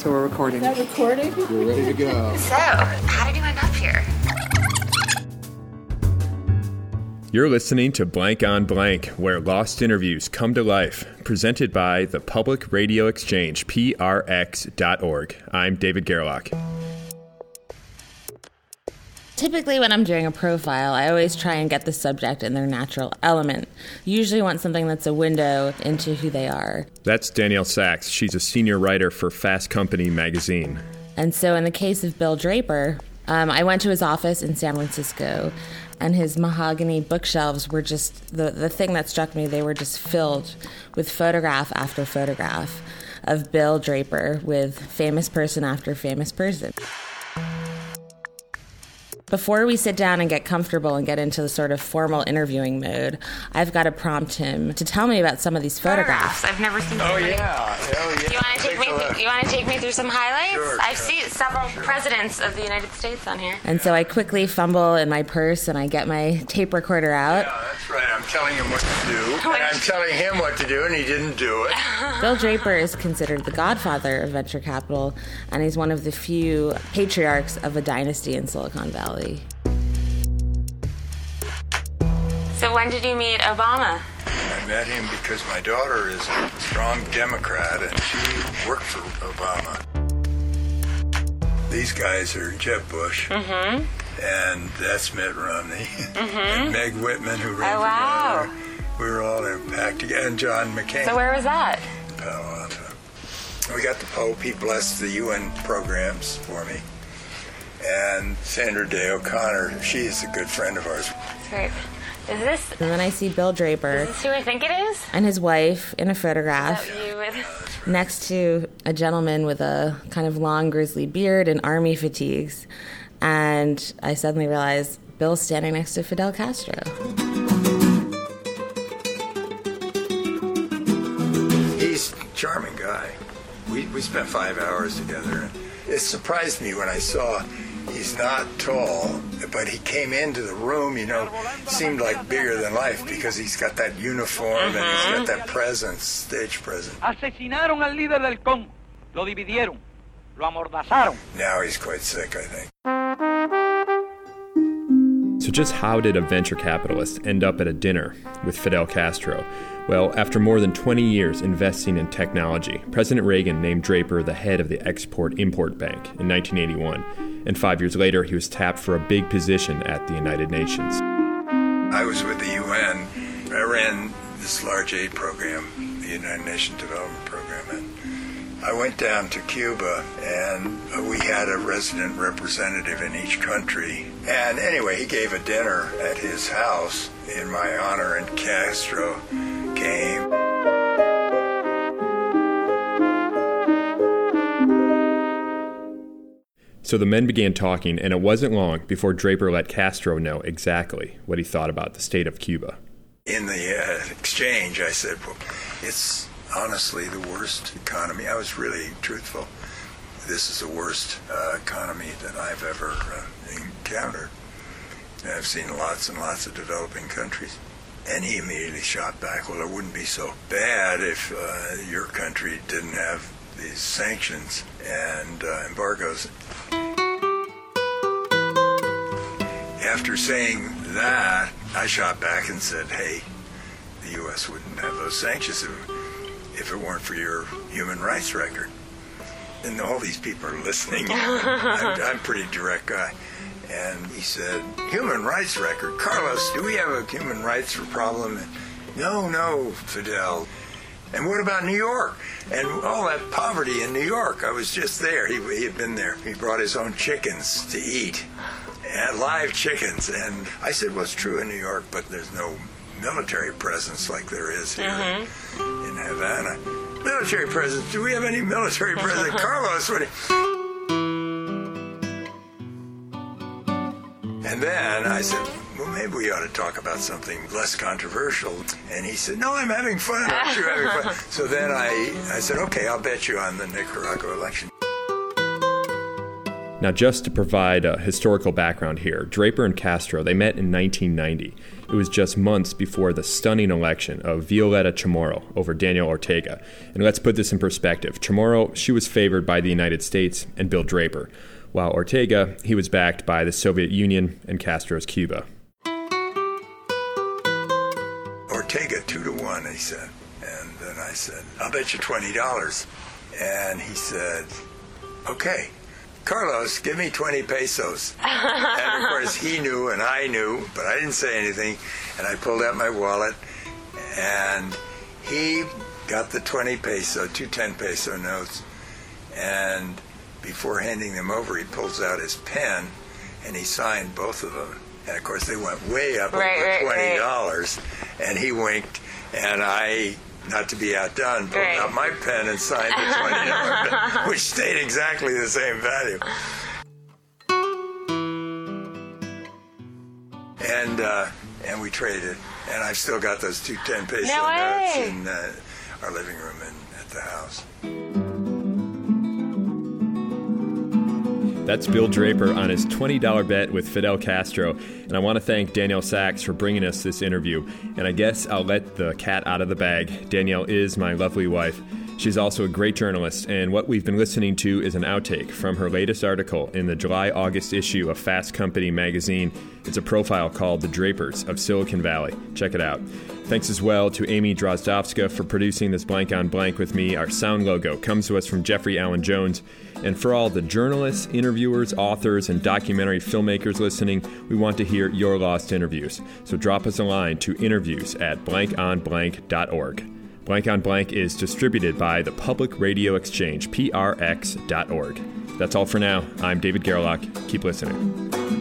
So we're recording. Is that recording? We're ready to go. So, how did you end up here? You're listening to Blank on Blank, where lost interviews come to life, presented by the Public Radio Exchange, prx.org. I'm David Gerlach. Typically, when I'm doing a profile, I always try and get the subject in their natural element. Usually, want something that's a window into who they are. That's Danielle Sacks. She's a senior writer for Fast Company magazine. And so, in the case of Bill Draper, um, I went to his office in San Francisco, and his mahogany bookshelves were just the, the thing that struck me. They were just filled with photograph after photograph of Bill Draper with famous person after famous person. Before we sit down and get comfortable and get into the sort of formal interviewing mode, I've got to prompt him to tell me about some of these photographs. I've never seen. Oh anybody- yeah, oh yeah. You want to take me? You want to take me through some highlights? Sure, I've sure. seen several presidents of the United States on here. And so I quickly fumble in my purse and I get my tape recorder out. Yeah, that's right. I'm telling him what to do, oh, and I'm telling him what to do, and he didn't do it. Bill Draper is considered the godfather of venture capital, and he's one of the few patriarchs of a dynasty in Silicon Valley. So when did you meet Obama? I met him because my daughter is a strong Democrat, and she worked for Obama. These guys are Jeb Bush, mm-hmm. and that's Mitt Romney, mm-hmm. and Meg Whitman, who ran Oh, wow. governor. We were all in a pack together, and John McCain. So where was that? Palo Alto. We got the Pope. He blessed the UN programs for me. And Sandra Day O'Connor, she is a good friend of ours. That's Great. Is this? And then I see Bill Draper Is this who I think it is? and his wife in a Is photograph that you with? next to a gentleman with a kind of long grizzly beard and army fatigues. And I suddenly realize Bill's standing next to Fidel Castro. He's a charming guy. We, we spent five hours together. And it surprised me when I saw he's not tall, but he came into the room, you know, seemed like bigger than life because he's got that uniform and he's got mm-hmm. that presence, stage presence. Asesinaron al líder del CON, lo dividieron, lo amordazaron. Now he's quite sick, I think. So, just how did a venture capitalist end up at a dinner with Fidel Castro? Well, after more than 20 years investing in technology, President Reagan named Draper the head of the Export Import Bank in 1981. And five years later, he was tapped for a big position at the United Nations. I was with the UN. I ran this large aid program, the United Nations Development Program, and I went down to Cuba, and we had a resident representative in each country. And anyway, he gave a dinner at his house in my honor, and Castro came. So the men began talking, and it wasn't long before Draper let Castro know exactly what he thought about the state of Cuba. in the uh, exchange, I said, well, it's honestly the worst economy. I was really truthful. This is the worst uh, economy that I've ever uh, encountered. I've seen lots and lots of developing countries. And he immediately shot back, well, it wouldn't be so bad if uh, your country didn't have these sanctions and uh, embargoes. After saying that, I shot back and said, hey, the U.S. wouldn't have those sanctions if, if it weren't for your human rights record. And all these people are listening. I'm, I'm a pretty direct guy. And he said, human rights record? Carlos, do we have a human rights problem? No, no, Fidel. And what about New York? And all that poverty in New York. I was just there. He, he had been there. He brought his own chickens to eat, and live chickens. And I said, well, it's true in New York, but there's no military presence like there is here mm-hmm. in Havana. Military presence? Do we have any military presence? Carlos, what? And then I said, well, maybe we ought to talk about something less controversial. And he said, no, I'm having fun. Aren't you having fun? So then I, I said, okay, I'll bet you on the Nicaragua election. Now, just to provide a historical background here, Draper and Castro, they met in 1990. It was just months before the stunning election of Violeta Chamorro over Daniel Ortega. And let's put this in perspective. Chamorro, she was favored by the United States and Bill Draper, while Ortega, he was backed by the Soviet Union and Castro's Cuba. Said. And then I said, I'll bet you $20. And he said, okay. Carlos, give me 20 pesos. and of course, he knew and I knew, but I didn't say anything. And I pulled out my wallet, and he got the 20 peso, two 10 peso notes. And before handing them over, he pulls out his pen and he signed both of them. And of course, they went way up Right, over right, twenty right. dollars. And he winked, and I, not to be outdone, pulled Right. out my pen and signed the twenty dollar bill, which stayed exactly the same value. And uh, and we traded, and I've still got those two ten peso No notes in uh, our living room and at the house. That's Bill Draper on his $20 bet with Fidel Castro. And I want to thank Danielle Sacks for bringing us this interview. And I guess I'll let the cat out of the bag. Danielle is my lovely wife. She's also a great journalist, and what we've been listening to is an outtake from her latest article in the July August issue of Fast Company magazine. It's a profile called The Drapers of Silicon Valley. Check it out. Thanks as well to Amy Drozdowska for producing this blank on blank with me. Our sound logo comes to us from Jeffrey Allen Jones. And for all the journalists, interviewers, authors, and documentary filmmakers listening, we want to hear your lost interviews. So drop us a line to interviews at blankonblank.org. Blank on Blank is distributed by the Public Radio Exchange, prx.org. That's all for now. I'm David Gerlach. Keep listening.